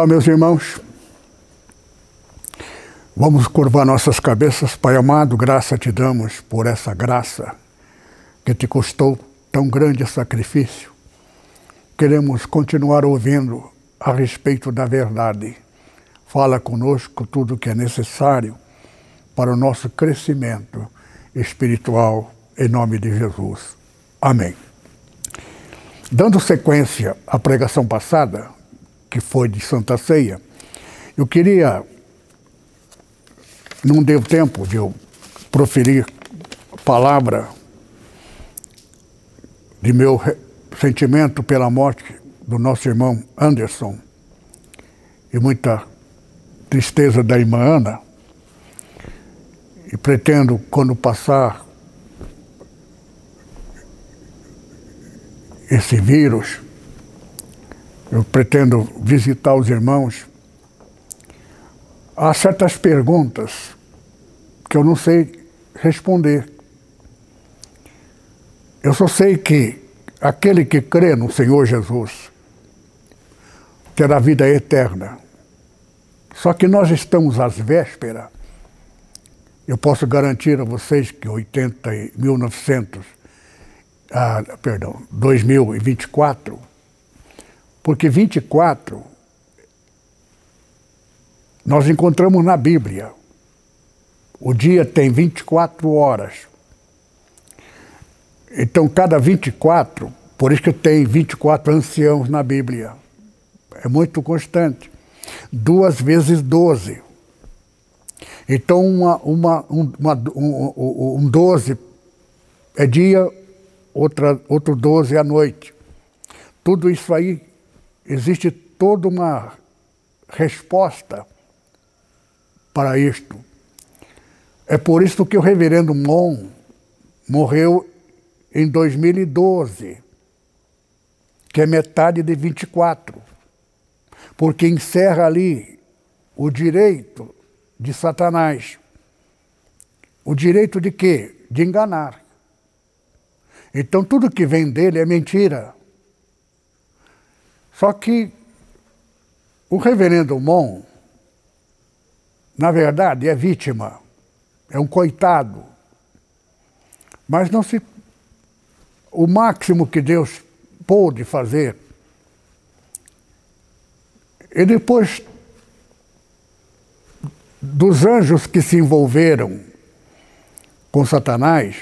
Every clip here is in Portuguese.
Olá, meus irmãos. Vamos curvar nossas cabeças. Pai amado, graça te damos por essa graça que te custou tão grande sacrifício. Queremos continuar ouvindo a respeito da verdade. Fala conosco tudo o que é necessário para o nosso crescimento espiritual, em nome de Jesus. Amém. Dando sequência à pregação passada, que foi de Santa Ceia. Eu queria, não deu tempo de eu proferir palavra de meu sentimento pela morte do nosso irmão Anderson e muita tristeza da irmã Ana. E pretendo, quando passar esse vírus, eu pretendo visitar os irmãos, há certas perguntas que eu não sei responder. Eu só sei que aquele que crê no Senhor Jesus terá vida eterna. Só que nós estamos às vésperas. Eu posso garantir a vocês que 80 e 1900, ah, perdão, 2024 porque 24 nós encontramos na Bíblia. O dia tem 24 horas. Então, cada 24, por isso que tem 24 anciãos na Bíblia. É muito constante. Duas vezes 12. Então, uma, uma, um, uma, um, um 12 é dia, outra, outro 12 é noite. Tudo isso aí existe toda uma resposta para isto. É por isso que o reverendo Mon morreu em 2012, que é metade de 24, porque encerra ali o direito de Satanás. O direito de quê? De enganar. Então tudo que vem dele é mentira. Só que o reverendo Mon, na verdade, é vítima, é um coitado. Mas não se. O máximo que Deus pôde fazer. E depois dos anjos que se envolveram com Satanás,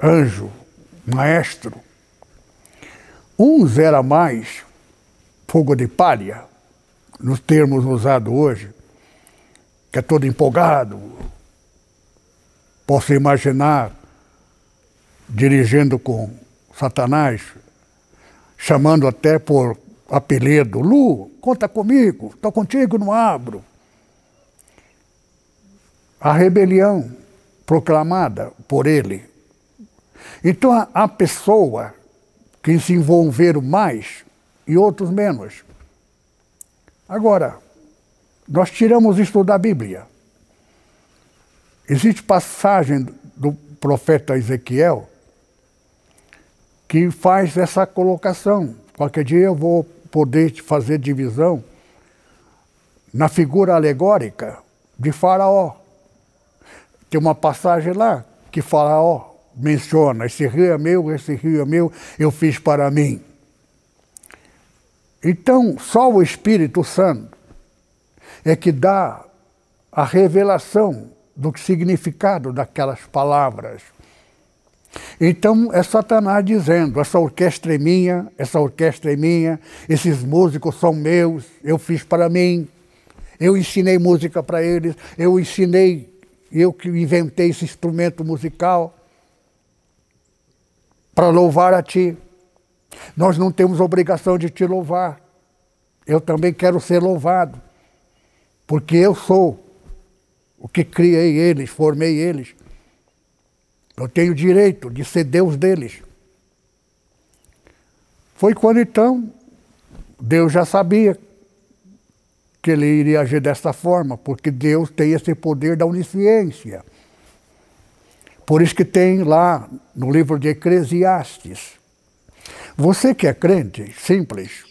anjo, maestro, uns era mais fogo de palha, nos termos usados hoje, que é todo empolgado. Posso imaginar dirigindo com Satanás, chamando até por apelido: Lu, conta comigo, estou contigo, não abro. A rebelião proclamada por ele. Então a, a pessoa que se envolveram mais e outros menos. Agora, nós tiramos isto da Bíblia. Existe passagem do profeta Ezequiel que faz essa colocação. Qualquer dia eu vou poder fazer divisão na figura alegórica de Faraó. Tem uma passagem lá que Faraó menciona: esse rio é meu, esse rio é meu, eu fiz para mim. Então, só o Espírito Santo é que dá a revelação do significado daquelas palavras. Então é Satanás dizendo: essa orquestra é minha, essa orquestra é minha, esses músicos são meus, eu fiz para mim, eu ensinei música para eles, eu ensinei, eu que inventei esse instrumento musical para louvar a Ti. Nós não temos obrigação de te louvar. Eu também quero ser louvado. Porque eu sou o que criei eles, formei eles. Eu tenho direito de ser Deus deles. Foi quando então Deus já sabia que ele iria agir dessa forma, porque Deus tem esse poder da onisciência. Por isso que tem lá no livro de Eclesiastes. Você que é crente, simples,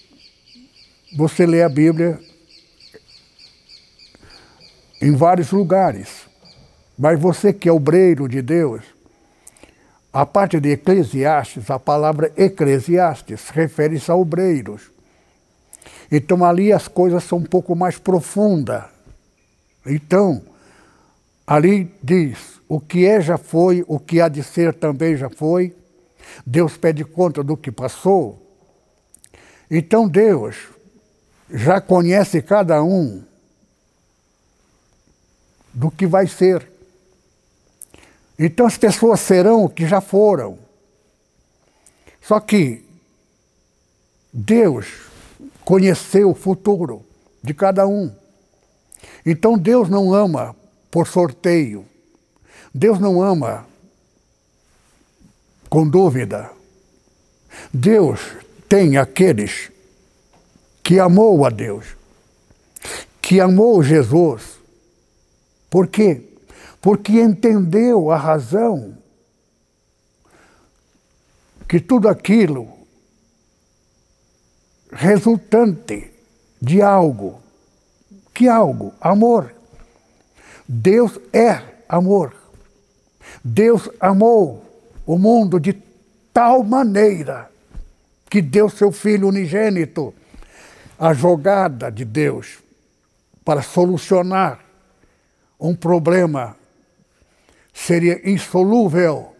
você lê a Bíblia em vários lugares. Mas você que é obreiro de Deus, a parte de Eclesiastes, a palavra Eclesiastes refere-se a obreiros. Então ali as coisas são um pouco mais profundas. Então, ali diz: o que é já foi, o que há de ser também já foi. Deus pede conta do que passou. Então Deus já conhece cada um do que vai ser. Então as pessoas serão o que já foram. Só que Deus conheceu o futuro de cada um. Então Deus não ama por sorteio. Deus não ama com dúvida. Deus tem aqueles que amou a Deus, que amou Jesus. Por quê? Porque entendeu a razão que tudo aquilo resultante de algo. Que algo? Amor. Deus é amor. Deus amou o mundo de tal maneira que deu seu Filho unigênito. A jogada de Deus para solucionar um problema seria insolúvel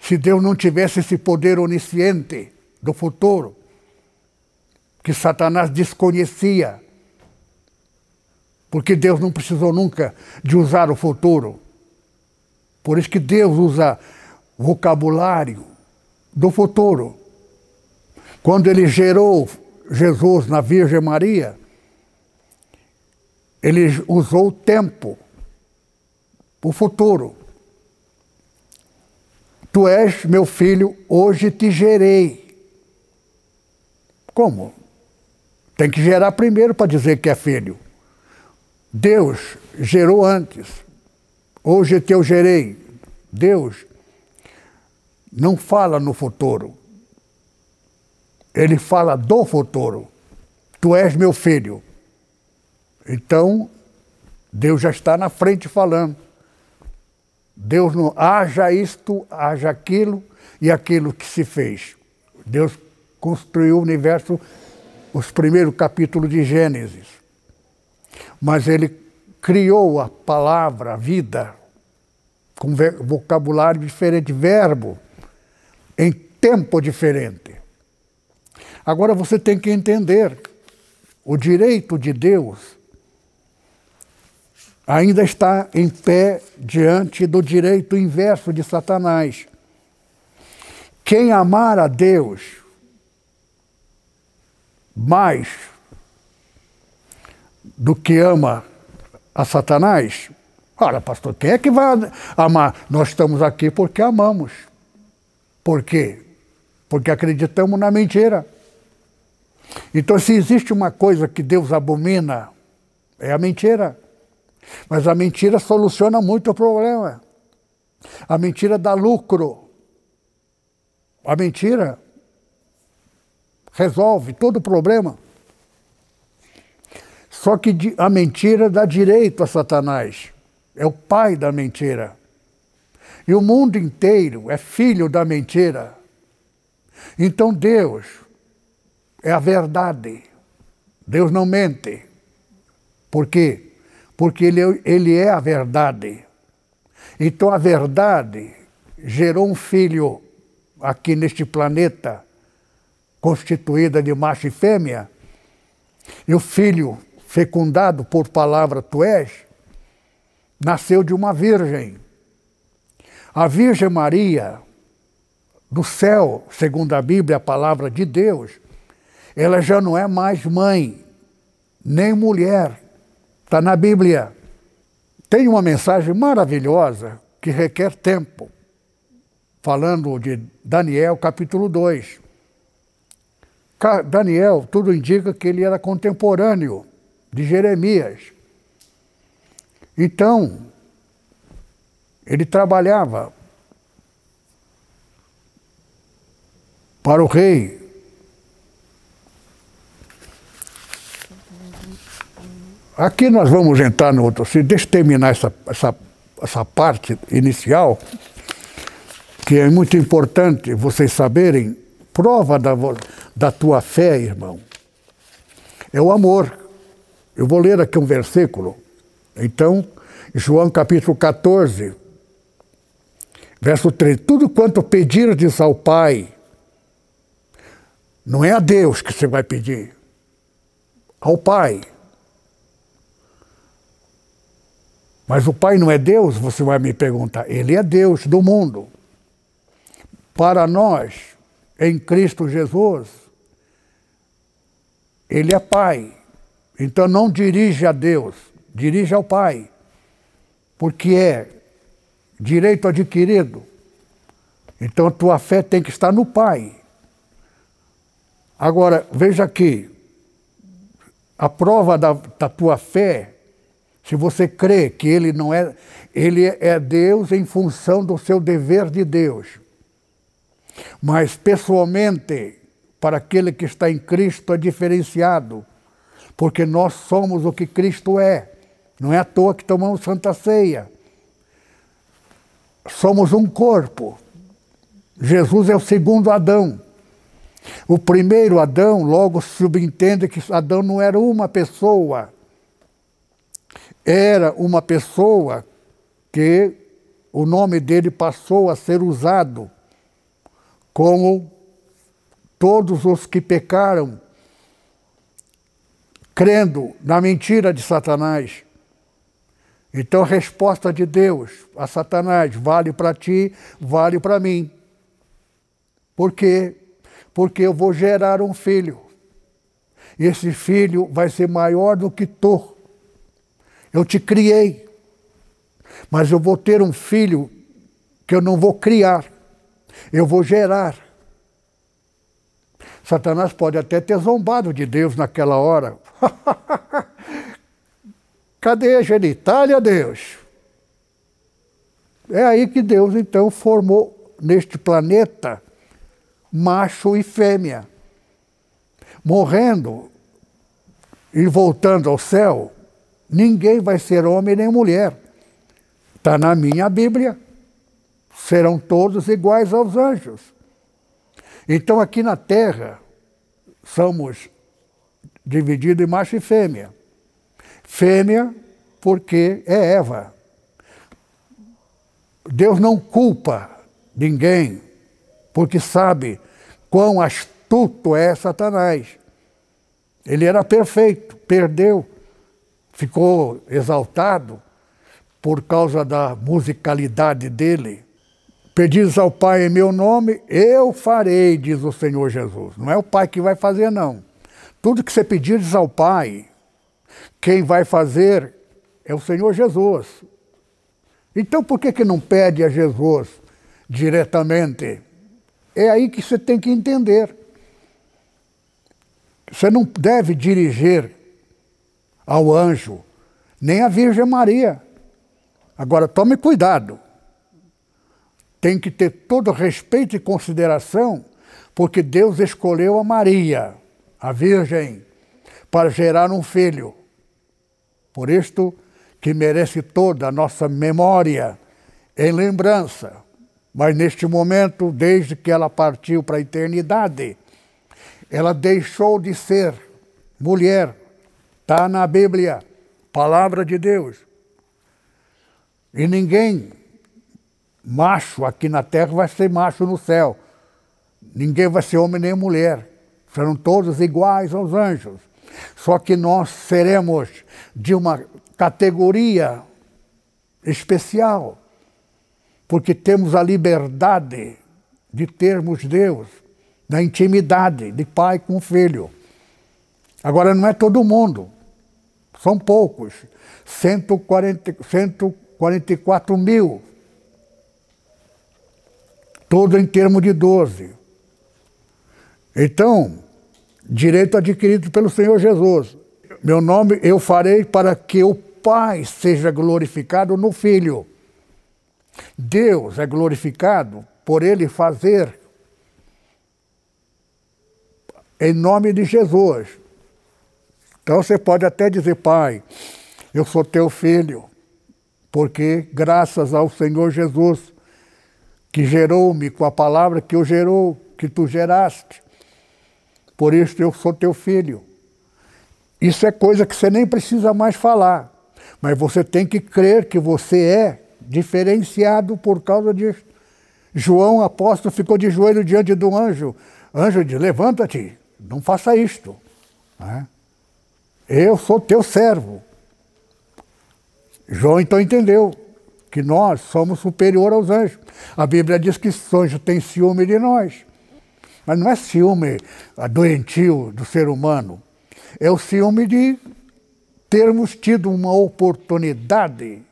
se Deus não tivesse esse poder onisciente do futuro que Satanás desconhecia. Porque Deus não precisou nunca de usar o futuro. Por isso que Deus usa vocabulário do futuro. Quando ele gerou Jesus na Virgem Maria, ele usou o tempo, o futuro. Tu és meu filho, hoje te gerei. Como? Tem que gerar primeiro para dizer que é filho. Deus gerou antes. Hoje que eu gerei, Deus não fala no futuro. Ele fala do futuro. Tu és meu filho. Então, Deus já está na frente falando. Deus não haja isto, haja aquilo e aquilo que se fez. Deus construiu o universo, os primeiros capítulos de Gênesis. Mas ele criou a palavra, vida, com vocabulário diferente, verbo, em tempo diferente. Agora você tem que entender: o direito de Deus ainda está em pé diante do direito inverso de Satanás. Quem amar a Deus mais do que ama a Satanás? Ora, pastor, quem é que vai amar? Nós estamos aqui porque amamos. Por quê? Porque acreditamos na mentira. Então, se existe uma coisa que Deus abomina, é a mentira. Mas a mentira soluciona muito o problema. A mentira dá lucro. A mentira resolve todo o problema. Só que a mentira dá direito a Satanás. É o pai da mentira. E o mundo inteiro é filho da mentira. Então Deus é a verdade. Deus não mente. Por quê? Porque ele, é, ele é a verdade. Então a verdade gerou um filho aqui neste planeta, constituída de macho e fêmea, e o filho fecundado por palavra tu és, nasceu de uma virgem. A Virgem Maria, do céu, segundo a Bíblia, a palavra de Deus, ela já não é mais mãe nem mulher. Está na Bíblia. Tem uma mensagem maravilhosa que requer tempo, falando de Daniel, capítulo 2. Daniel, tudo indica que ele era contemporâneo de Jeremias. Então, ele trabalhava para o rei. Aqui nós vamos entrar no outro. Se deixa eu terminar essa, essa, essa parte inicial, que é muito importante vocês saberem. Prova da, da tua fé, irmão, é o amor. Eu vou ler aqui um versículo. Então, João capítulo 14, verso 3: Tudo quanto pedirdes ao Pai, não é a Deus que você vai pedir, ao Pai. Mas o Pai não é Deus, você vai me perguntar. Ele é Deus do mundo. Para nós, em Cristo Jesus, Ele é Pai. Então não dirige a Deus, dirige ao Pai. Porque é direito adquirido. Então a tua fé tem que estar no Pai. Agora, veja aqui, a prova da, da tua fé, se você crê que ele não é, ele é Deus em função do seu dever de Deus. Mas pessoalmente, para aquele que está em Cristo é diferenciado, porque nós somos o que Cristo é. Não é à toa que tomamos Santa Ceia. Somos um corpo. Jesus é o segundo Adão. O primeiro Adão logo subentende que Adão não era uma pessoa, era uma pessoa que o nome dele passou a ser usado como todos os que pecaram, crendo na mentira de Satanás. Então, a resposta de Deus a Satanás vale para ti, vale para mim. Por quê? porque eu vou gerar um filho. E esse filho vai ser maior do que tu. Eu te criei, mas eu vou ter um filho que eu não vou criar, eu vou gerar. Satanás pode até ter zombado de Deus naquela hora. Cadê a genitália, Deus? É aí que Deus então formou neste planeta macho e fêmea. Morrendo e voltando ao céu, ninguém vai ser homem nem mulher. Está na minha Bíblia. Serão todos iguais aos anjos. Então, aqui na terra, somos divididos em macho e fêmea. Fêmea, porque é Eva. Deus não culpa ninguém porque sabe quão astuto é Satanás. Ele era perfeito, perdeu, ficou exaltado por causa da musicalidade dele. Pedis ao Pai em meu nome, eu farei, diz o Senhor Jesus. Não é o Pai que vai fazer, não. Tudo que você pedires ao Pai, quem vai fazer é o Senhor Jesus. Então por que, que não pede a Jesus diretamente? É aí que você tem que entender. Você não deve dirigir ao anjo, nem à Virgem Maria. Agora, tome cuidado. Tem que ter todo respeito e consideração, porque Deus escolheu a Maria, a Virgem, para gerar um filho. Por isto que merece toda a nossa memória em lembrança. Mas neste momento, desde que ela partiu para a eternidade, ela deixou de ser mulher. Está na Bíblia, palavra de Deus. E ninguém, macho aqui na terra, vai ser macho no céu. Ninguém vai ser homem nem mulher. Serão todos iguais aos anjos. Só que nós seremos de uma categoria especial porque temos a liberdade de termos Deus na intimidade de pai com filho. Agora, não é todo mundo. são poucos. 140, 144 mil. Todo em termos de 12. Então, direito adquirido pelo Senhor Jesus. Meu nome eu farei para que o Pai seja glorificado no Filho. Deus é glorificado por ele fazer em nome de Jesus. Então você pode até dizer, Pai, eu sou teu filho, porque graças ao Senhor Jesus, que gerou-me com a palavra que o gerou, que tu geraste, por isso eu sou teu filho. Isso é coisa que você nem precisa mais falar, mas você tem que crer que você é diferenciado por causa disso. João, apóstolo, ficou de joelho diante do anjo. Anjo diz: Levanta-te, não faça isto. Né? Eu sou teu servo. João então entendeu que nós somos superior aos anjos. A Bíblia diz que os anjos têm ciúme de nós. Mas não é ciúme doentio do ser humano. É o ciúme de termos tido uma oportunidade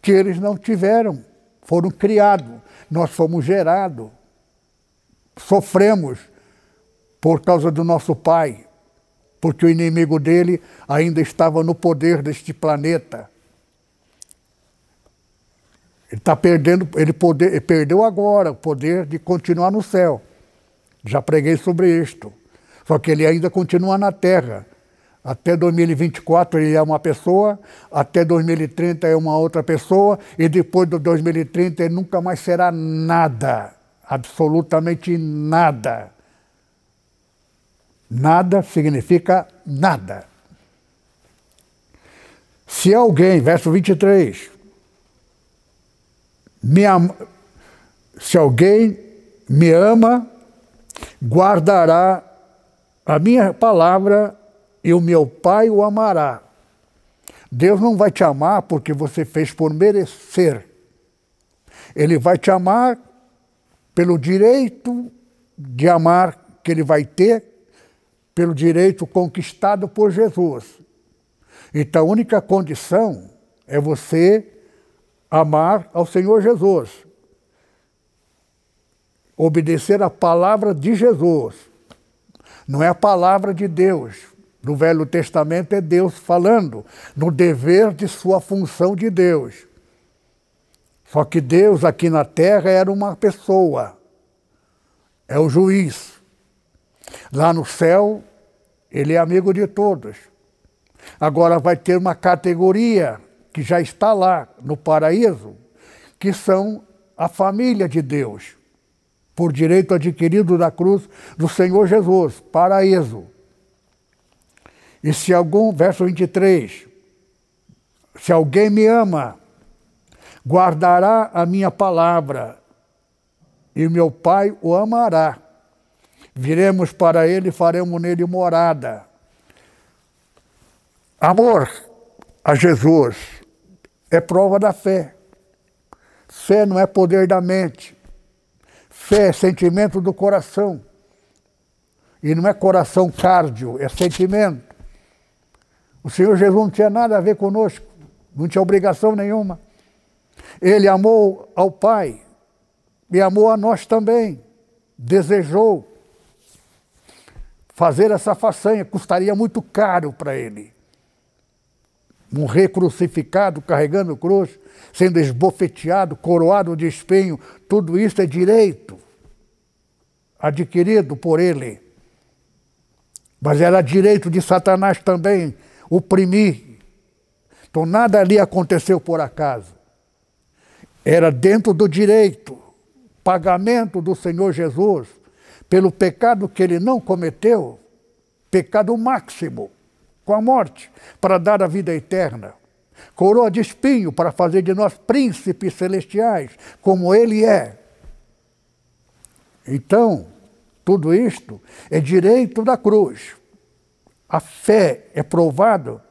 que eles não tiveram. Foram criados, nós fomos gerados, sofremos por causa do nosso pai, porque o inimigo dele ainda estava no poder deste planeta. Ele está perdendo, ele, poder, ele perdeu agora o poder de continuar no céu. Já preguei sobre isto. Só que ele ainda continua na terra. Até 2024 ele é uma pessoa, até 2030 é uma outra pessoa, e depois de 2030 ele nunca mais será nada, absolutamente nada. Nada significa nada. Se alguém, verso 23, me ama, se alguém me ama, guardará a minha palavra e o meu Pai o amará. Deus não vai te amar porque você fez por merecer. Ele vai te amar pelo direito de amar que ele vai ter, pelo direito conquistado por Jesus. Então a única condição é você amar ao Senhor Jesus. Obedecer a palavra de Jesus. Não é a palavra de Deus no Velho Testamento é Deus falando no dever de sua função de Deus. Só que Deus aqui na terra era uma pessoa, é o juiz. Lá no céu, ele é amigo de todos. Agora vai ter uma categoria que já está lá no paraíso, que são a família de Deus, por direito adquirido da cruz do Senhor Jesus, paraíso. E se algum, verso 23, se alguém me ama, guardará a minha palavra, e meu Pai o amará. Viremos para ele e faremos nele morada. Amor a Jesus é prova da fé. Fé não é poder da mente. Fé é sentimento do coração. E não é coração cardio, é sentimento. O Senhor Jesus não tinha nada a ver conosco, não tinha obrigação nenhuma. Ele amou ao Pai e amou a nós também. Desejou fazer essa façanha, custaria muito caro para ele. Morrer crucificado, carregando cruz, sendo esbofeteado, coroado de espinho, tudo isso é direito adquirido por ele. Mas era direito de Satanás também oprimir. Então nada ali aconteceu por acaso. Era dentro do direito, pagamento do Senhor Jesus pelo pecado que ele não cometeu, pecado máximo, com a morte, para dar a vida eterna. Coroa de espinho para fazer de nós príncipes celestiais, como ele é. Então, tudo isto é direito da cruz. A fé é provada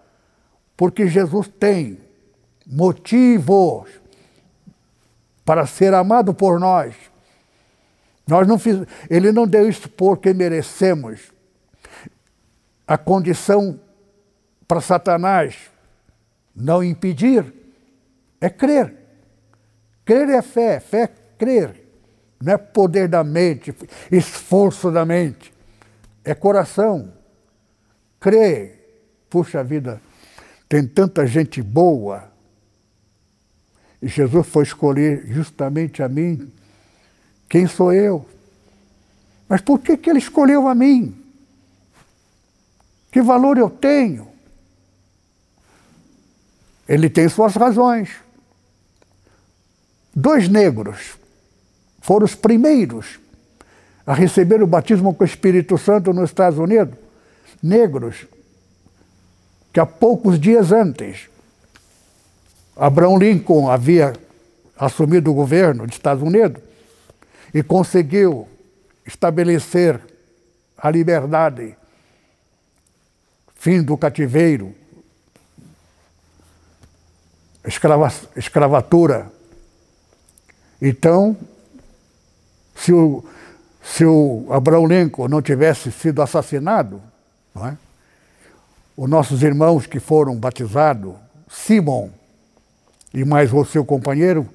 porque Jesus tem motivos para ser amado por nós. Nós não fiz, ele não deu isso porque merecemos. A condição para Satanás não impedir, é crer. Crer é fé, fé é crer. Não é poder da mente, esforço da mente. É coração. Crer. Puxa vida, tem tanta gente boa. E Jesus foi escolher justamente a mim. Quem sou eu? Mas por que, que ele escolheu a mim? Que valor eu tenho? Ele tem suas razões. Dois negros foram os primeiros a receber o batismo com o Espírito Santo nos Estados Unidos. Negros, que há poucos dias antes, Abraham Lincoln havia assumido o governo dos Estados Unidos e conseguiu estabelecer a liberdade, fim do cativeiro, escrava, escravatura. Então, se o, se o Abraão Lincoln não tivesse sido assassinado, é? os nossos irmãos que foram batizados, Simon e mais o seu companheiro,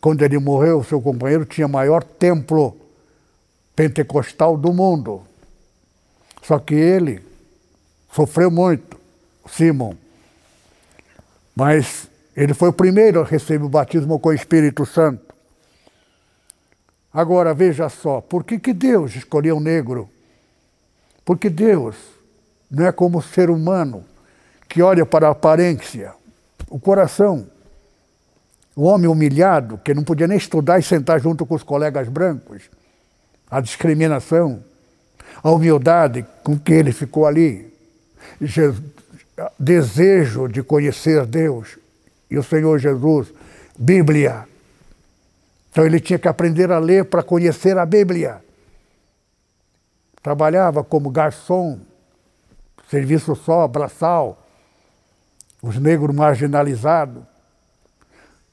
quando ele morreu, o seu companheiro tinha maior templo pentecostal do mundo. Só que ele sofreu muito, Simon. Mas ele foi o primeiro a receber o batismo com o Espírito Santo. Agora veja só, por que, que Deus escolheu o negro? Porque Deus não é como o ser humano que olha para a aparência, o coração. O homem humilhado, que não podia nem estudar e sentar junto com os colegas brancos. A discriminação, a humildade com que ele ficou ali. Desejo de conhecer Deus e o Senhor Jesus, Bíblia. Então ele tinha que aprender a ler para conhecer a Bíblia. Trabalhava como garçom, serviço só, braçal, os negros marginalizados.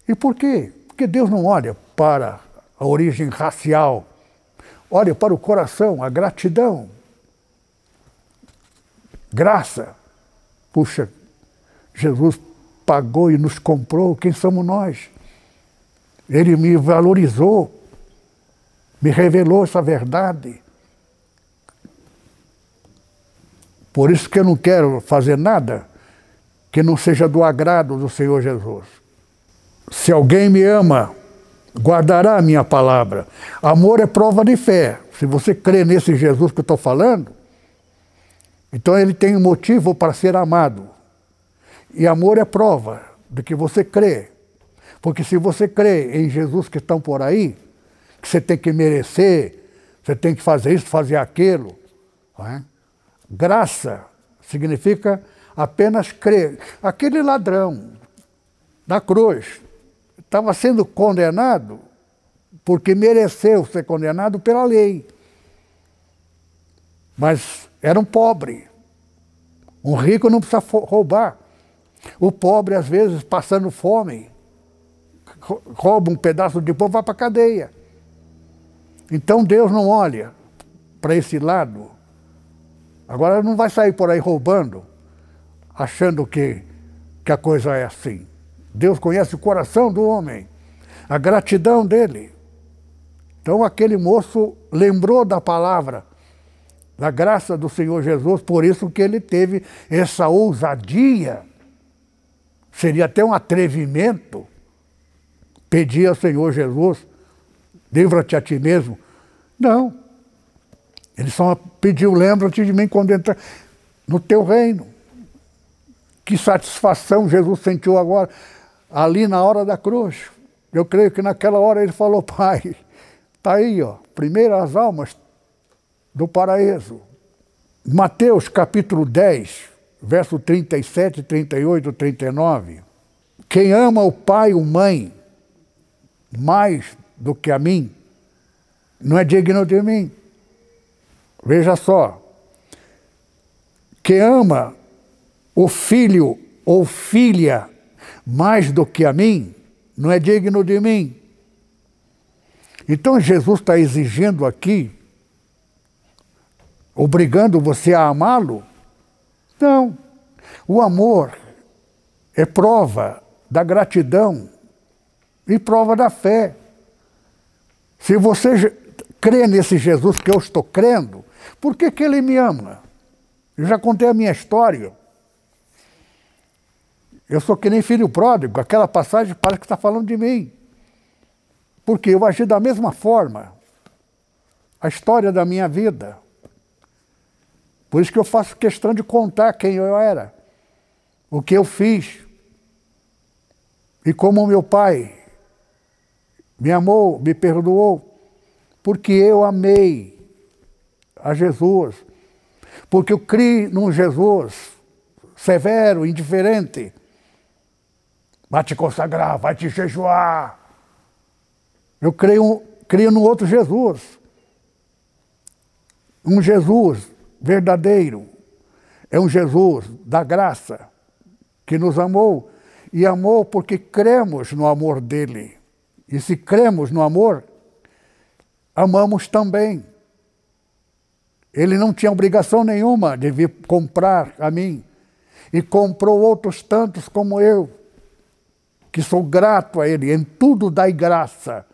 E por quê? Porque Deus não olha para a origem racial, olha para o coração, a gratidão. Graça. Puxa, Jesus pagou e nos comprou, quem somos nós? Ele me valorizou, me revelou essa verdade. Por isso que eu não quero fazer nada que não seja do agrado do Senhor Jesus. Se alguém me ama, guardará a minha palavra. Amor é prova de fé. Se você crê nesse Jesus que eu estou falando, então ele tem um motivo para ser amado. E amor é prova de que você crê. Porque se você crê em Jesus que estão por aí, que você tem que merecer, você tem que fazer isso, fazer aquilo. É? Graça significa apenas crer. Aquele ladrão da cruz estava sendo condenado porque mereceu ser condenado pela lei. Mas era um pobre. Um rico não precisa roubar. O pobre, às vezes, passando fome, rouba um pedaço de pão, vai para a cadeia. Então Deus não olha para esse lado. Agora não vai sair por aí roubando, achando que, que a coisa é assim. Deus conhece o coração do homem, a gratidão dele. Então aquele moço lembrou da palavra, da graça do Senhor Jesus, por isso que ele teve essa ousadia seria até um atrevimento pedir ao Senhor Jesus, livra-te a ti mesmo. Não. Ele só pediu, lembra-te de mim quando entrar no teu reino. Que satisfação Jesus sentiu agora, ali na hora da cruz. Eu creio que naquela hora ele falou, Pai, está aí, ó, primeiras almas do paraíso. Mateus capítulo 10, verso 37, 38, 39. Quem ama o pai ou mãe mais do que a mim, não é digno de mim. Veja só. Quem ama o filho ou filha mais do que a mim, não é digno de mim. Então Jesus está exigindo aqui, obrigando você a amá-lo, não. O amor é prova da gratidão e prova da fé. Se você crê nesse Jesus que eu estou crendo, por que, que ele me ama? Eu já contei a minha história. Eu sou que nem filho pródigo, aquela passagem parece que está falando de mim. Porque eu agi da mesma forma. A história da minha vida. Por isso que eu faço questão de contar quem eu era, o que eu fiz. E como meu pai me amou, me perdoou, porque eu amei a Jesus, porque eu criei num Jesus severo, indiferente. Vai te consagrar, vai te jejuar. Eu creio, creio no outro Jesus. Um Jesus verdadeiro. É um Jesus da graça que nos amou e amou porque cremos no amor dele. E se cremos no amor, amamos também. Ele não tinha obrigação nenhuma de vir comprar a mim. E comprou outros tantos como eu, que sou grato a Ele. Em tudo dai graça,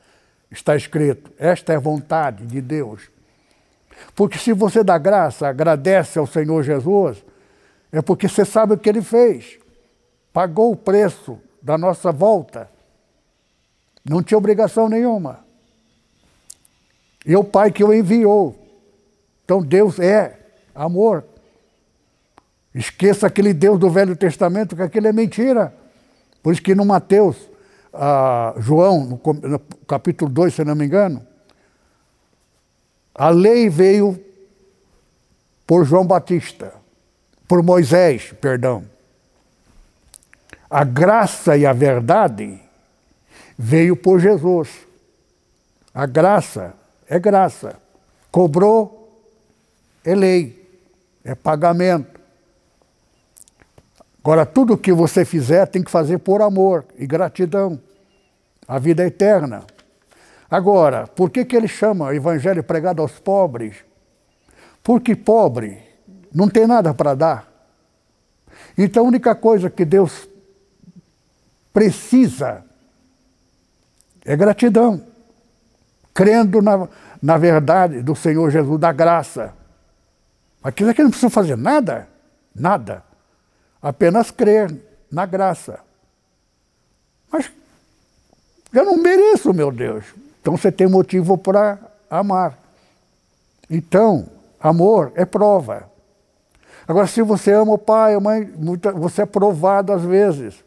está escrito. Esta é a vontade de Deus. Porque se você dá graça, agradece ao Senhor Jesus, é porque você sabe o que Ele fez. Pagou o preço da nossa volta. Não tinha obrigação nenhuma. E o Pai que o enviou. Então Deus é amor. Esqueça aquele Deus do Velho Testamento, que aquele é mentira. Por isso que no Mateus, ah, João, no capítulo 2, se não me engano, a lei veio por João Batista, por Moisés, perdão. A graça e a verdade veio por Jesus. A graça é graça. Cobrou é lei, é pagamento. Agora, tudo que você fizer tem que fazer por amor e gratidão. A vida é eterna. Agora, por que, que ele chama o evangelho pregado aos pobres? Porque pobre não tem nada para dar. Então a única coisa que Deus precisa é gratidão, crendo na, na verdade do Senhor Jesus, da graça. Aquilo é que não precisa fazer nada, nada. Apenas crer na graça. Mas eu não mereço, meu Deus. Então você tem motivo para amar. Então, amor é prova. Agora, se você ama o pai, a mãe, você é provado às vezes.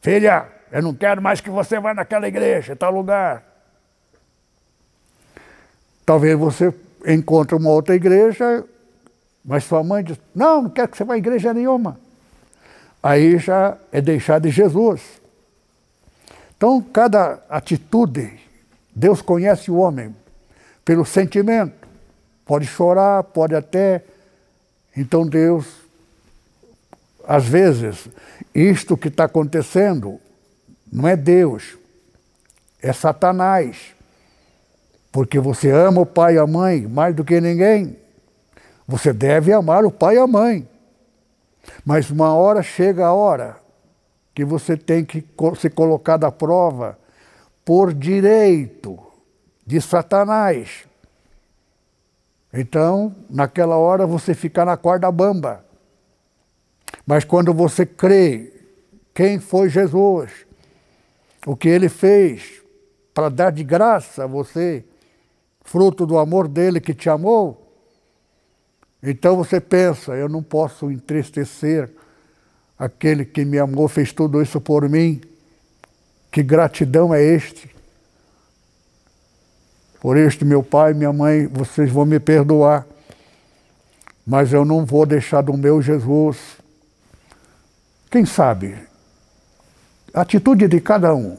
Filha, eu não quero mais que você vá naquela igreja, tal lugar. Talvez você encontre uma outra igreja, mas sua mãe diz: Não, não quero que você vá à igreja nenhuma. Aí já é deixar de Jesus. Então, cada atitude, Deus conhece o homem pelo sentimento. Pode chorar, pode até. Então, Deus, às vezes, isto que está acontecendo não é Deus, é Satanás. Porque você ama o pai e a mãe mais do que ninguém. Você deve amar o pai e a mãe. Mas uma hora chega a hora que você tem que se colocar à prova por direito de Satanás. Então, naquela hora você fica na corda bamba. Mas quando você crê quem foi Jesus, o que ele fez para dar de graça a você, fruto do amor dele que te amou. Então você pensa, eu não posso entristecer aquele que me amou, fez tudo isso por mim. Que gratidão é este? Por este meu pai minha mãe, vocês vão me perdoar. Mas eu não vou deixar do meu Jesus. Quem sabe atitude de cada um.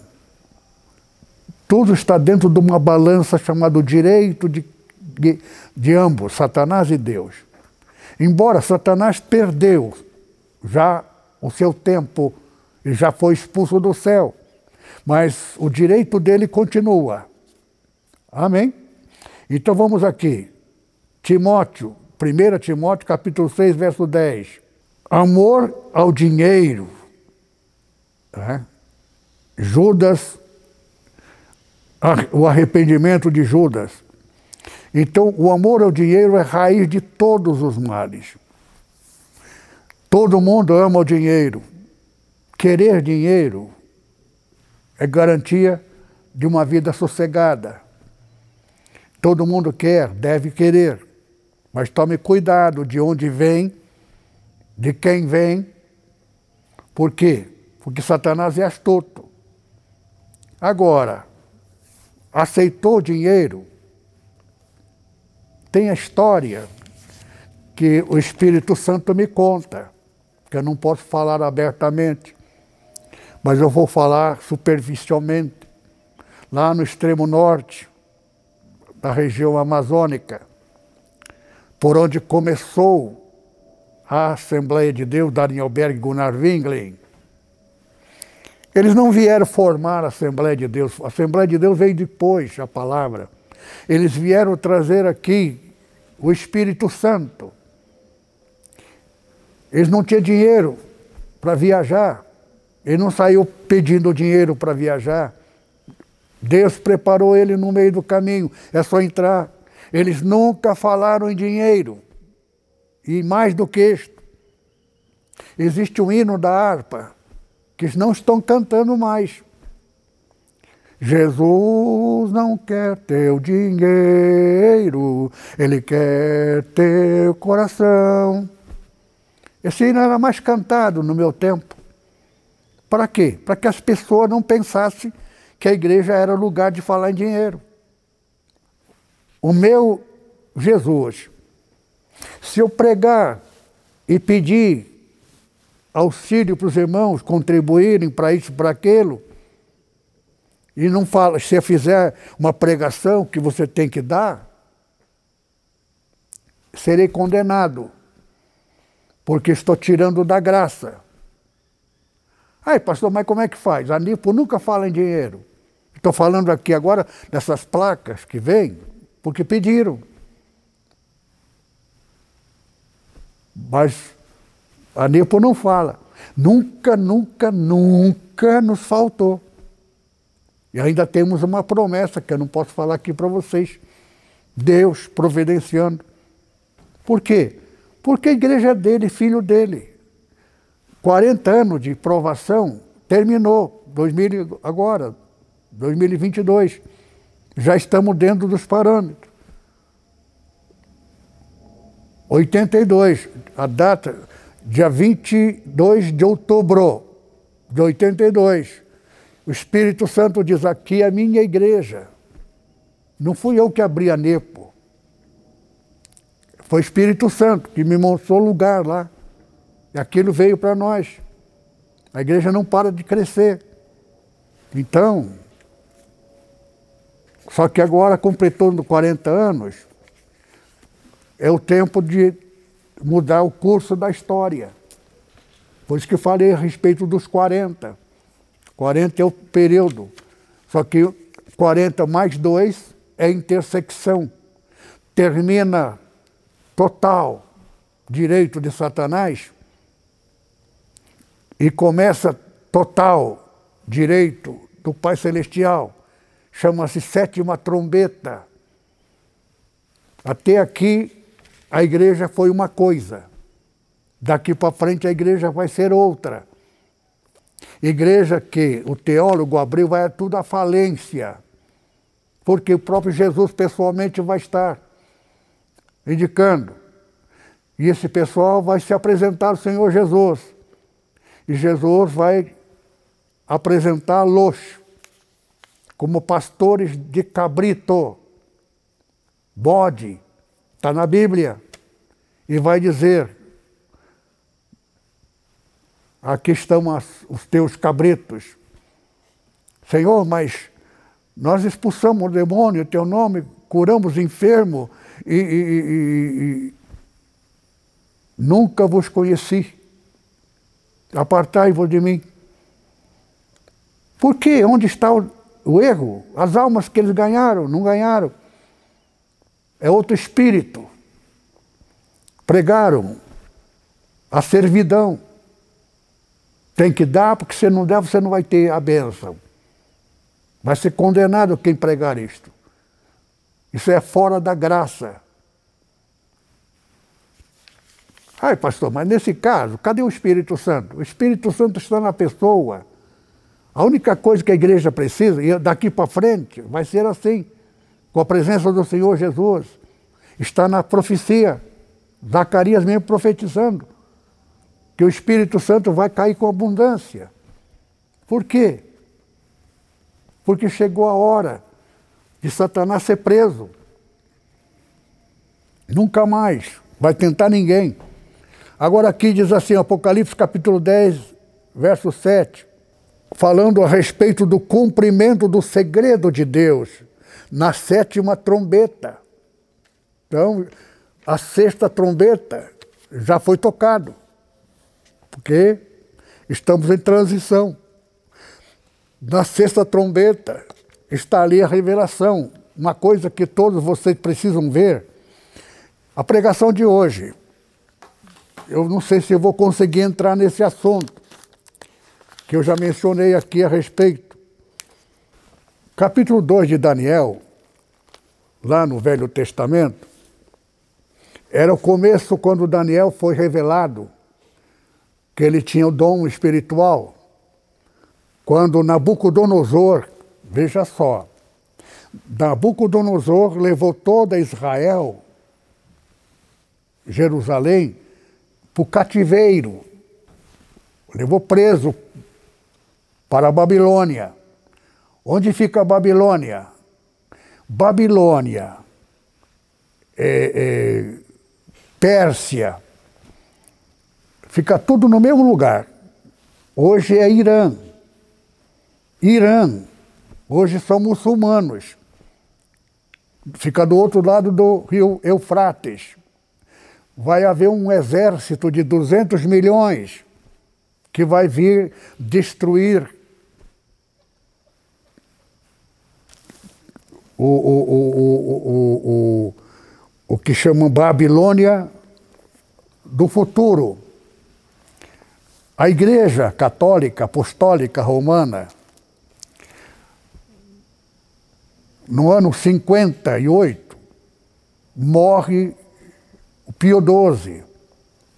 Tudo está dentro de uma balança chamada direito de, de, de ambos, Satanás e Deus. Embora Satanás perdeu já o seu tempo e já foi expulso do céu, mas o direito dele continua. Amém? Então vamos aqui. Timóteo, 1 Timóteo capítulo 6, verso 10. Amor ao dinheiro Né? Judas, o arrependimento de Judas. Então, o amor ao dinheiro é raiz de todos os males. Todo mundo ama o dinheiro. Querer dinheiro é garantia de uma vida sossegada. Todo mundo quer, deve querer, mas tome cuidado de onde vem, de quem vem. Por quê? Porque Satanás é astuto. Agora, aceitou dinheiro, tem a história que o Espírito Santo me conta, que eu não posso falar abertamente, mas eu vou falar superficialmente. Lá no extremo norte, da região amazônica, por onde começou a Assembleia de Deus, Danielberg Gunnar Wingling. Eles não vieram formar a Assembleia de Deus, a Assembleia de Deus veio depois, a palavra. Eles vieram trazer aqui o Espírito Santo. Eles não tinham dinheiro para viajar. Ele não saiu pedindo dinheiro para viajar. Deus preparou ele no meio do caminho, é só entrar. Eles nunca falaram em dinheiro. E mais do que isto, existe um hino da harpa que não estão cantando mais. Jesus não quer teu dinheiro, ele quer teu coração. Esse hino era mais cantado no meu tempo. Para quê? Para que as pessoas não pensassem que a igreja era lugar de falar em dinheiro. O meu Jesus, se eu pregar e pedir auxílio para os irmãos contribuírem para isso, para aquilo, e não fala, se fizer uma pregação que você tem que dar, serei condenado, porque estou tirando da graça. Ai, pastor, mas como é que faz? A NIPO nunca fala em dinheiro. Estou falando aqui agora dessas placas que vêm, porque pediram. Mas a NIPO não fala. Nunca, nunca, nunca nos faltou. E ainda temos uma promessa que eu não posso falar aqui para vocês. Deus providenciando. Por quê? Porque a igreja é dele, filho dele. 40 anos de provação, terminou, 2000, agora, 2022. Já estamos dentro dos parâmetros. 82, a data, dia 22 de outubro de 82. O Espírito Santo diz: aqui é a minha igreja. Não fui eu que abri a Nepo. Foi Espírito Santo que me mostrou lugar lá. E aquilo veio para nós. A igreja não para de crescer. Então, só que agora, completando 40 anos, é o tempo de mudar o curso da história. Por isso que falei a respeito dos 40. 40 é o período. Só que 40 mais 2 é intersecção. Termina total direito de Satanás e começa total direito do Pai Celestial. Chama-se sétima trombeta. Até aqui a igreja foi uma coisa. Daqui para frente a igreja vai ser outra. Igreja que o teólogo abriu vai tudo à falência. Porque o próprio Jesus pessoalmente vai estar indicando. E esse pessoal vai se apresentar ao Senhor Jesus. E Jesus vai apresentá-los como pastores de cabrito, bode, está na Bíblia. E vai dizer: aqui estão as, os teus cabritos. Senhor, mas nós expulsamos o demônio em teu nome, curamos enfermo e, e, e, nunca vos conheci. Apartai-vos de mim. Por quê? Onde está o, o erro? As almas que eles ganharam, não ganharam. É outro espírito. Pregaram a servidão. Tem que dar, porque se não der, você não vai ter a bênção. Vai ser condenado quem pregar isto. Isso é fora da graça. Ai, pastor, mas nesse caso, cadê o Espírito Santo? O Espírito Santo está na pessoa. A única coisa que a igreja precisa, e daqui para frente, vai ser assim, com a presença do Senhor Jesus, está na profecia. Zacarias mesmo profetizando que o Espírito Santo vai cair com abundância. Por quê? Porque chegou a hora de Satanás ser preso. Nunca mais vai tentar ninguém. Agora aqui diz assim, Apocalipse capítulo 10, verso 7, falando a respeito do cumprimento do segredo de Deus na sétima trombeta. Então, a sexta trombeta já foi tocado, porque estamos em transição. Na sexta trombeta está ali a revelação, uma coisa que todos vocês precisam ver. A pregação de hoje, eu não sei se eu vou conseguir entrar nesse assunto, que eu já mencionei aqui a respeito. Capítulo 2 de Daniel, lá no Velho Testamento, era o começo quando Daniel foi revelado que ele tinha o dom espiritual. Quando Nabucodonosor, veja só, Nabucodonosor levou toda Israel, Jerusalém, para o cativeiro, levou preso para a Babilônia. Onde fica a Babilônia? Babilônia, é, é, Pérsia, fica tudo no mesmo lugar. Hoje é Irã. Irã, hoje são muçulmanos. Fica do outro lado do rio Eufrates vai haver um exército de 200 milhões que vai vir destruir o, o, o, o, o, que chamam Babilônia do futuro. A Igreja Católica Apostólica Romana, no ano 58, morre o Pio XII,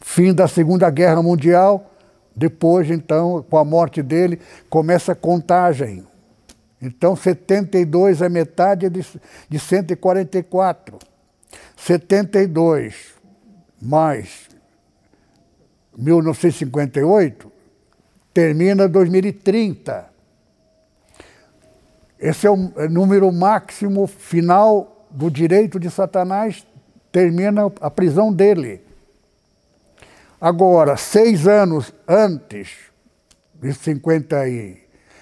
fim da Segunda Guerra Mundial, depois, então, com a morte dele, começa a contagem. Então, 72 é metade de, de 144. 72 mais 1958 termina 2030. Esse é o número máximo final do direito de Satanás termina a prisão dele. Agora, seis anos antes de 50 e,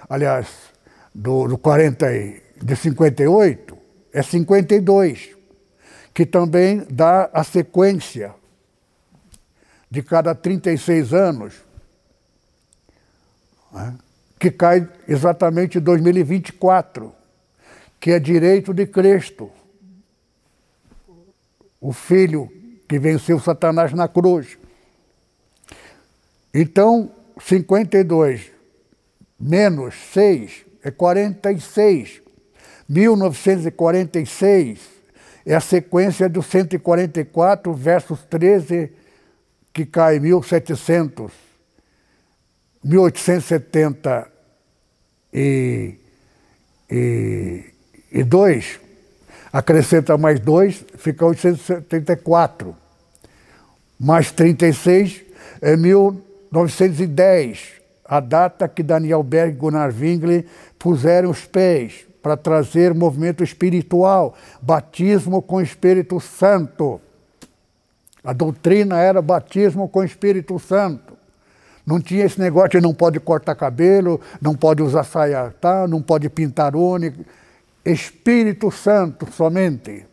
aliás, do, do 40 e, de 58, é 52, que também dá a sequência de cada 36 anos, né, que cai exatamente em 2024, que é direito de Cristo o filho que venceu Satanás na cruz. Então, 52 menos 6 é 46. 1946 é a sequência do 144 versus 13, que cai 1700, 1870 e, e, e dois acrescenta mais 2, fica 874. Mais 36 é 1910, a data que Daniel Berg e Gunnar Wingli puseram os pés para trazer movimento espiritual, batismo com Espírito Santo. A doutrina era batismo com Espírito Santo. Não tinha esse negócio de não pode cortar cabelo, não pode usar saia, tá? não pode pintar unha. Espírito Santo somente.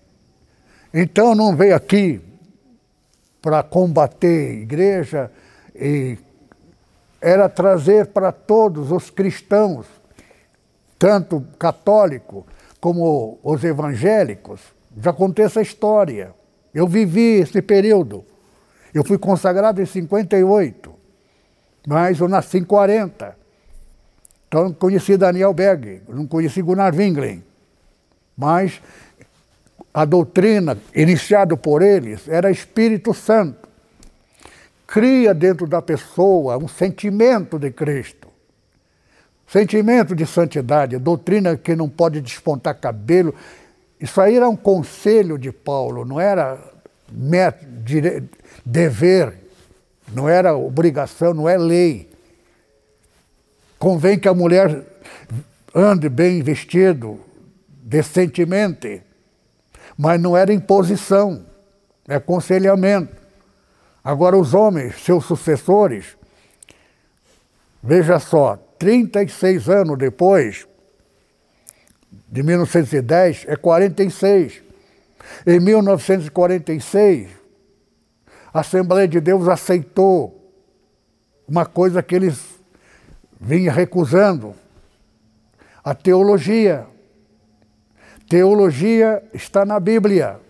Então não veio aqui para combater a igreja e era trazer para todos os cristãos, tanto católico como os evangélicos. Já contei essa história. Eu vivi esse período. Eu fui consagrado em 58. Mas eu nasci em 40. Então conheci Daniel Berg, não conheci Gunnar Winglen. Mas a doutrina iniciada por eles era Espírito Santo. Cria dentro da pessoa um sentimento de Cristo. Sentimento de santidade, doutrina que não pode despontar cabelo. Isso aí era um conselho de Paulo, não era dever, não era obrigação, não é lei. Convém que a mulher ande bem vestido, decentemente, mas não era imposição, é aconselhamento. Agora, os homens, seus sucessores, veja só, 36 anos depois, de 1910, é 46. Em 1946, a Assembleia de Deus aceitou uma coisa que eles vinham recusando: a teologia. Teologia está na Bíblia.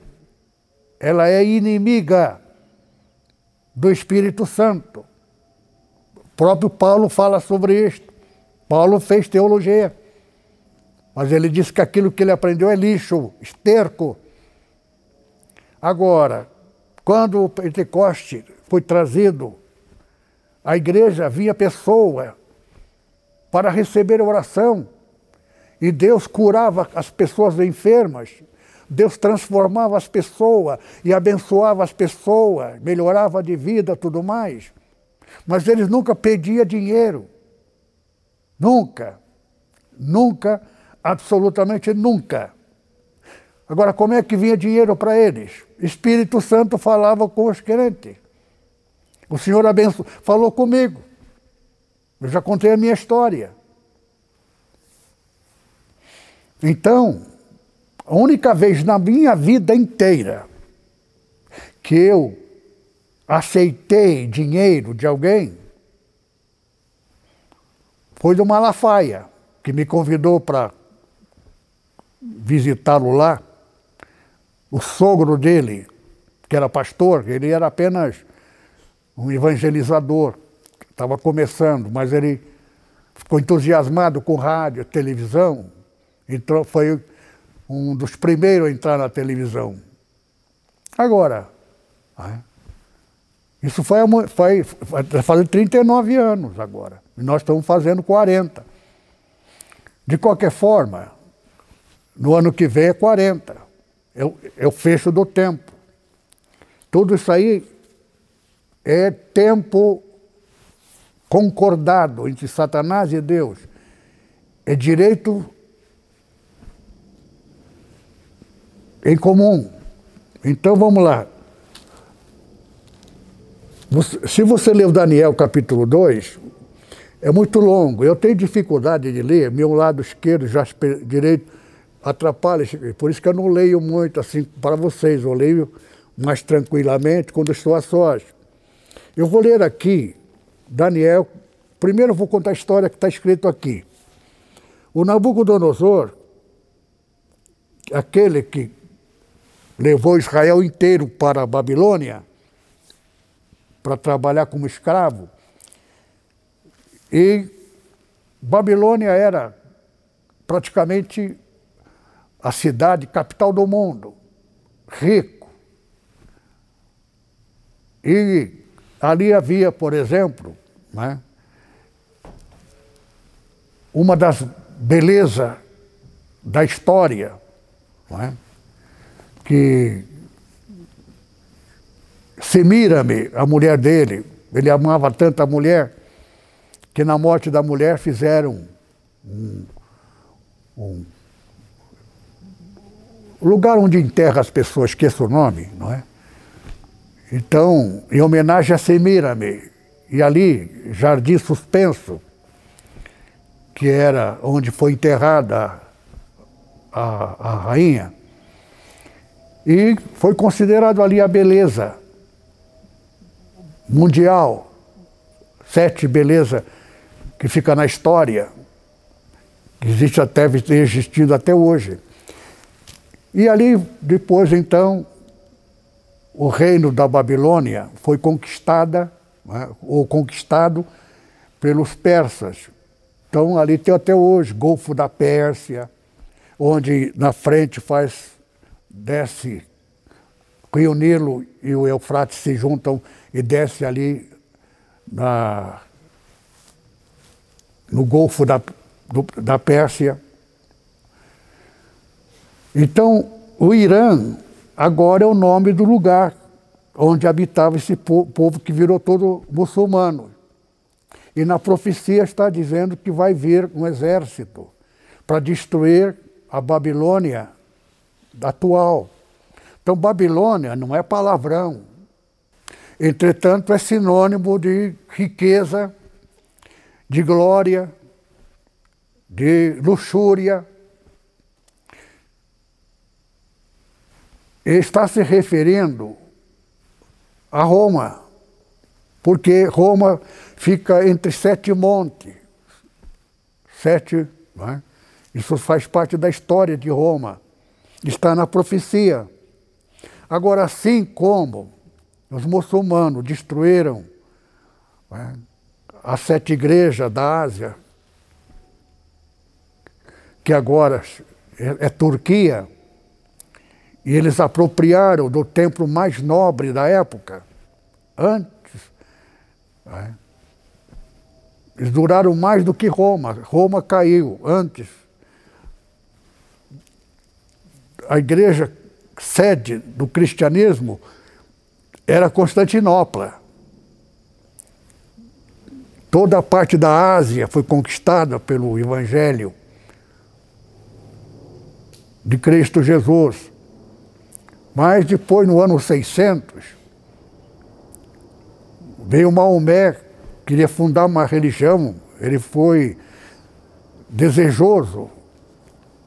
Ela é inimiga do Espírito Santo. O próprio Paulo fala sobre isto. Paulo fez teologia. Mas ele disse que aquilo que ele aprendeu é lixo, esterco. Agora, quando o Pentecoste foi trazido, a igreja vinha pessoa para receber oração. E Deus curava as pessoas enfermas. Deus transformava as pessoas e abençoava as pessoas, melhorava de vida, tudo mais. Mas eles nunca pediam dinheiro. Nunca. Nunca, absolutamente nunca. Agora, como é que vinha dinheiro para eles? Espírito Santo falava com os crentes. O Senhor abençoou, falou comigo. Eu já contei a minha história. Então, a única vez na minha vida inteira que eu aceitei dinheiro de alguém foi do Malafaia, que me convidou para visitá-lo lá. O sogro dele, que era pastor, ele era apenas um evangelizador, estava começando, mas ele ficou entusiasmado com rádio, televisão, entrou, foi um dos primeiros a entrar na televisão. Agora, né, isso foi, foi, foi fazendo 39 anos agora, e nós estamos fazendo 40. De qualquer forma, no ano que vem é 40. Eu, eu fecho do tempo. Tudo isso aí é tempo concordado entre Satanás e Deus. É direito em comum. Então vamos lá. Se você ler o Daniel capítulo 2, é muito longo. Eu tenho dificuldade de ler, meu lado esquerdo, já direito atrapalha. Por isso que eu não leio muito assim para vocês. Eu leio mais tranquilamente quando estou a sós. Eu vou ler aqui, Daniel. Primeiro eu vou contar a história que está escrito aqui. O Nabucodonosor, aquele que levou Israel inteiro para a Babilônia para trabalhar como escravo. E Babilônia era praticamente a cidade capital do mundo, rico. E ali havia, por exemplo, né, uma das belezas da história, né, que Semírame, a mulher dele, ele amava tanto a mulher, que na morte da mulher fizeram um, um lugar onde enterra as pessoas, esqueço o nome, não é? Então, em homenagem a Semírame, e ali, Jardim Suspenso, que era onde foi enterrada a, a rainha, e foi considerado ali a beleza mundial, sete beleza que fica na história, que existe até tem existido até hoje. E ali depois então o reino da Babilônia foi conquistada né, ou conquistado pelos persas. Então ali tem até hoje Golfo da Pérsia, onde na frente faz desce Rio Nilo e o Eufrates se juntam e desce ali na, no Golfo da, do, da Pérsia. Então, o Irã agora é o nome do lugar onde habitava esse povo que virou todo muçulmano. E na profecia está dizendo que vai vir um exército para destruir a Babilônia atual. Então, Babilônia não é palavrão. Entretanto, é sinônimo de riqueza, de glória, de luxúria. Está se referindo a Roma, porque Roma fica entre sete montes. Sete, é? isso faz parte da história de Roma, está na profecia. Agora, assim como os muçulmanos destruíram é? as sete igrejas da Ásia, que agora é, é Turquia, e eles apropriaram do templo mais nobre da época, antes. Né? Eles duraram mais do que Roma. Roma caiu antes. A igreja sede do cristianismo era Constantinopla. Toda a parte da Ásia foi conquistada pelo Evangelho de Cristo Jesus. Mas depois, no ano 600, veio Maomé, queria fundar uma religião, ele foi desejoso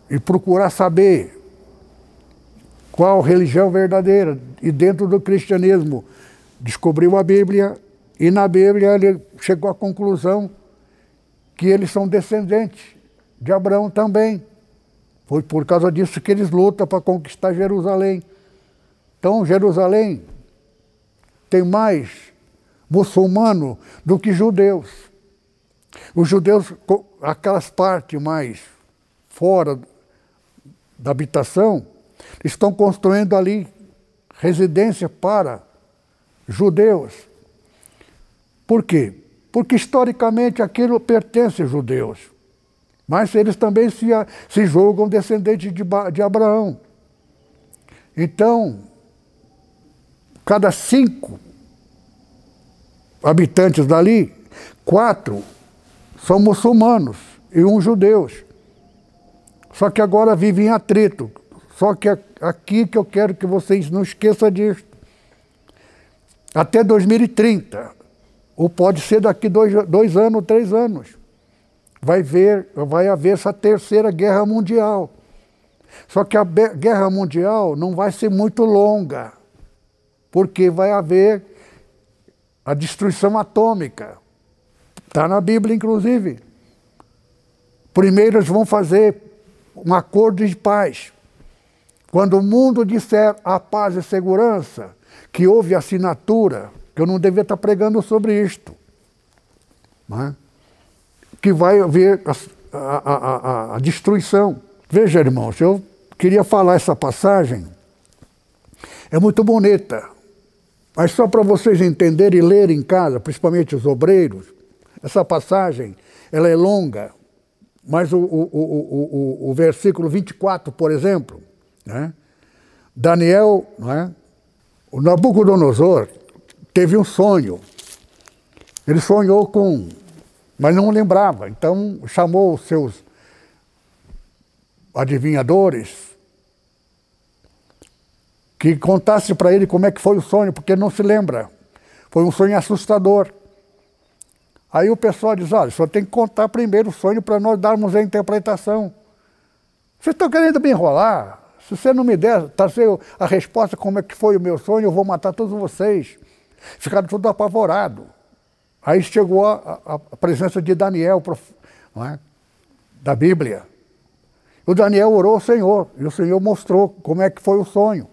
e procurar saber qual religião verdadeira. E dentro do cristianismo, descobriu a Bíblia e na Bíblia ele chegou à conclusão que eles são descendentes de Abraão também. Foi por causa disso que eles lutam para conquistar Jerusalém. Então, Jerusalém tem mais muçulmano do que judeus. Os judeus, aquelas partes mais fora da habitação, estão construindo ali residência para judeus. Por quê? Porque historicamente aquilo pertence a judeus. Mas eles também se, se julgam descendentes de, de Abraão. Então, Cada cinco habitantes dali, quatro são muçulmanos e um judeus. Só que agora vivem em atrito. Só que aqui que eu quero que vocês não esqueçam disso. Até 2030, ou pode ser daqui dois, dois anos, três anos, vai, ver, vai haver essa terceira guerra mundial. Só que a guerra mundial não vai ser muito longa porque vai haver a destruição atômica. Está na Bíblia, inclusive. Primeiro eles vão fazer um acordo de paz. Quando o mundo disser a paz e segurança, que houve assinatura, que eu não devia estar pregando sobre isto, é? que vai haver a, a, a, a destruição. Veja, irmãos, eu queria falar essa passagem, é muito bonita. Mas só para vocês entenderem e lerem em casa, principalmente os obreiros, essa passagem ela é longa, mas o, o, o, o, versículo 24, por exemplo, né? Daniel, né? o Nabucodonosor, teve um sonho. Ele sonhou com, mas não lembrava, então chamou os seus adivinhadores que contasse para ele como é que foi o sonho, porque não se lembra. Foi um sonho assustador. Aí o pessoal diz, olha, só tem que contar primeiro o sonho para nós darmos a interpretação. Vocês estão querendo me enrolar? Se você não me der trazer a resposta como é que foi o meu sonho, eu vou matar todos vocês. Ficaram todos apavorados. Aí chegou a, a, a presença de Daniel, é? da Bíblia. O Daniel orou ao Senhor, e o Senhor mostrou como é que foi o sonho.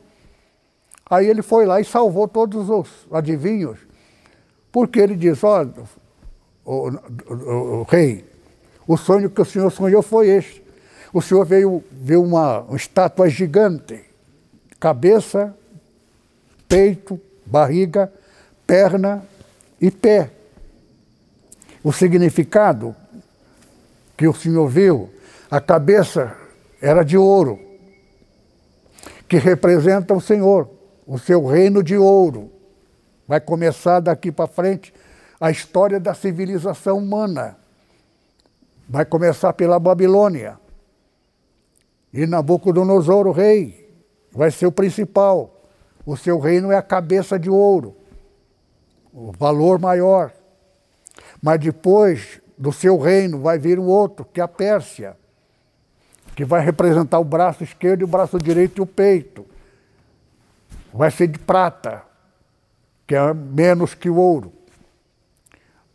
Aí ele foi lá e salvou todos os adivinhos, porque ele diz: olha, o, o, o, rei, o sonho que o senhor sonhou foi este. O senhor veio ver uma, uma estátua gigante, cabeça, peito, barriga, perna e pé. O significado que o senhor viu, a cabeça era de ouro, que representa o Senhor, o seu reino de ouro. Vai começar daqui para frente a história da civilização humana. Vai começar pela Babilônia. E Nabucodonosor, o rei, vai ser o principal. O seu reino é a cabeça de ouro, o valor maior. Mas depois do seu reino vai vir um outro, que é a Pérsia, que vai representar o braço esquerdo o braço direito e o peito. Vai ser de prata, que é menos que o ouro.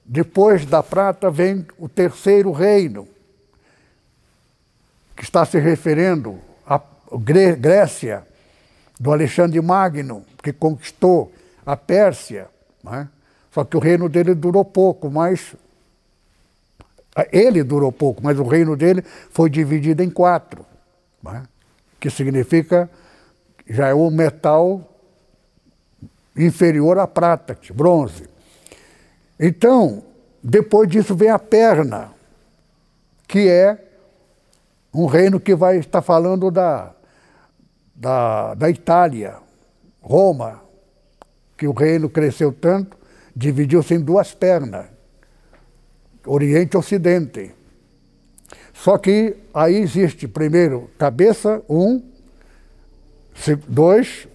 Depois da prata vem o terceiro reino, que está se referindo à Grécia, do Alexandre Magno, que conquistou a Pérsia. Né? Só que o reino dele durou pouco, mas. Ele durou pouco, mas o reino dele foi dividido em quatro, né? que significa já é o metal inferior à prata, bronze. Então, depois disso vem a perna, que é um reino que vai estar falando da da, da Itália, Roma, que o reino cresceu tanto, dividiu-se em duas pernas, Oriente e Ocidente. Só que aí existe primeiro cabeça, um, dois,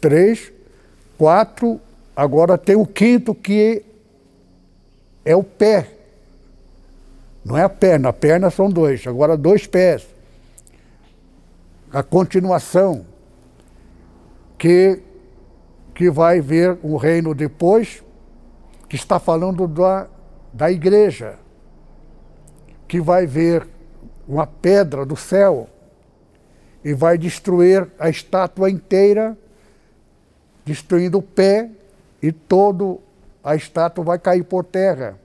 três, quatro, agora tem o quinto que é o pé. Não é a perna, a perna são dois, agora dois pés a continuação, que, que vai ver um reino depois, que está falando da, da igreja, que vai ver uma pedra do céu e vai destruir a estátua inteira, destruindo o pé e todo a estátua vai cair por terra.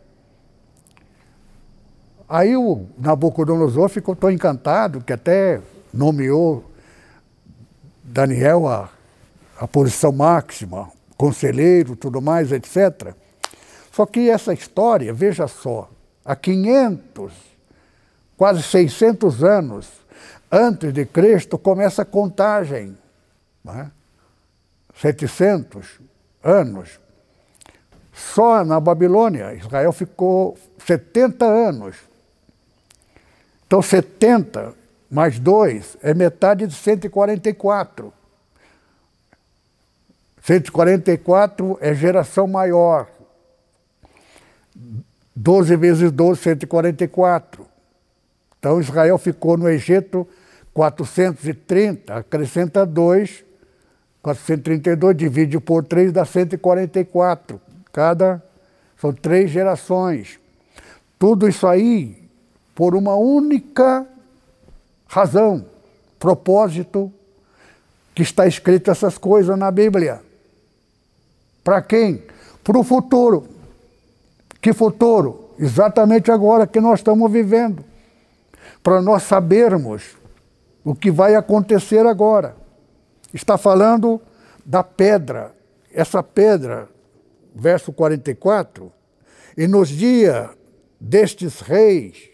Aí o Nabucodonosor ficou tão encantado que até nomeou Daniel a, a posição máxima, conselheiro, tudo mais, etc. Só que essa história, veja só, há 500, quase 600 anos antes de Cristo, começa a contagem. Né? 700 anos. Só na Babilônia, Israel ficou 70 anos. Então, 70 mais 2 é metade de 144. 144 é geração maior. 12 vezes 12, 144. Então Israel ficou no Egito 430, acrescenta 2, 432, divide por 3, dá 144. Cada, são três gerações. Tudo isso aí por uma única razão, propósito que está escrito essas coisas na Bíblia. Para quem? Para o futuro. Que futuro? Exatamente agora que nós estamos vivendo. Para nós sabermos o que vai acontecer agora. Está falando da pedra. Essa pedra, verso 44, e nos dias destes reis,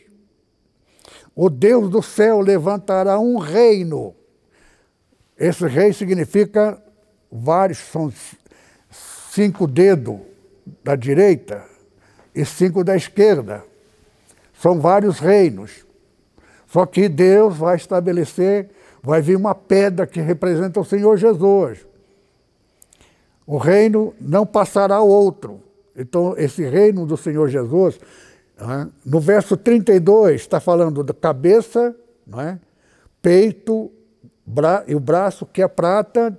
o Deus do céu levantará um reino. Esse rei significa vários, são cinco dedos da direita e cinco da esquerda. São vários reinos. Só que Deus vai estabelecer, vai vir uma pedra que representa o Senhor Jesus. O reino não passará ao outro. Então, esse reino do Senhor Jesus no verso 32 está falando da cabeça, é? peito e o braço que é prata,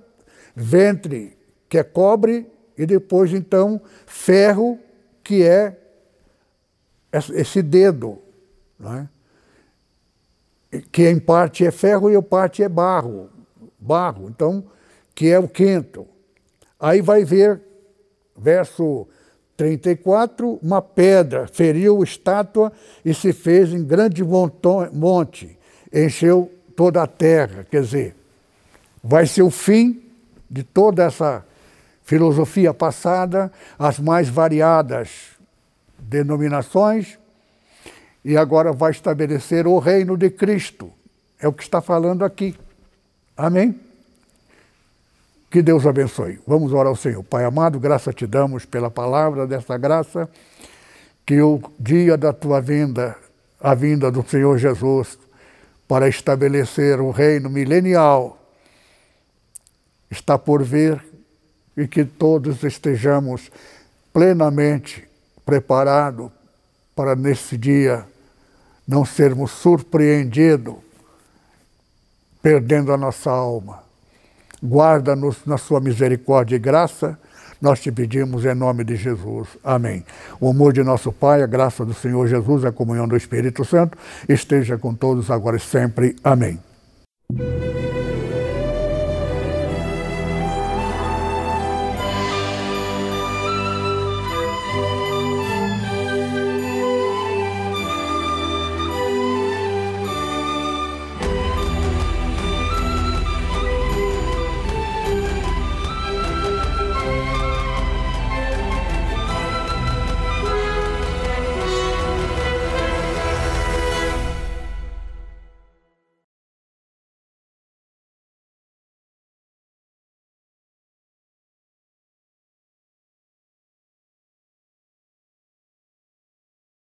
ventre que é cobre e depois então ferro que é esse dedo, é? Que em parte é ferro e em parte é barro, barro, então que é o quinto. Aí vai ver verso 34, uma pedra feriu estátua e se fez em grande monte, encheu toda a terra. Quer dizer, vai ser o fim de toda essa filosofia passada, as mais variadas denominações, e agora vai estabelecer o reino de Cristo. É o que está falando aqui. Amém? Que Deus abençoe. Vamos orar ao Senhor. Pai amado, graça te damos pela palavra dessa graça, que o dia da tua vinda, a vinda do Senhor Jesus, para estabelecer o reino milenial, está por vir e que todos estejamos plenamente preparados para nesse dia não sermos surpreendidos perdendo a nossa alma Guarda-nos na sua misericórdia e graça. Nós te pedimos em nome de Jesus. Amém. O amor de nosso Pai, a graça do Senhor Jesus, a comunhão do Espírito Santo esteja com todos agora e sempre. Amém.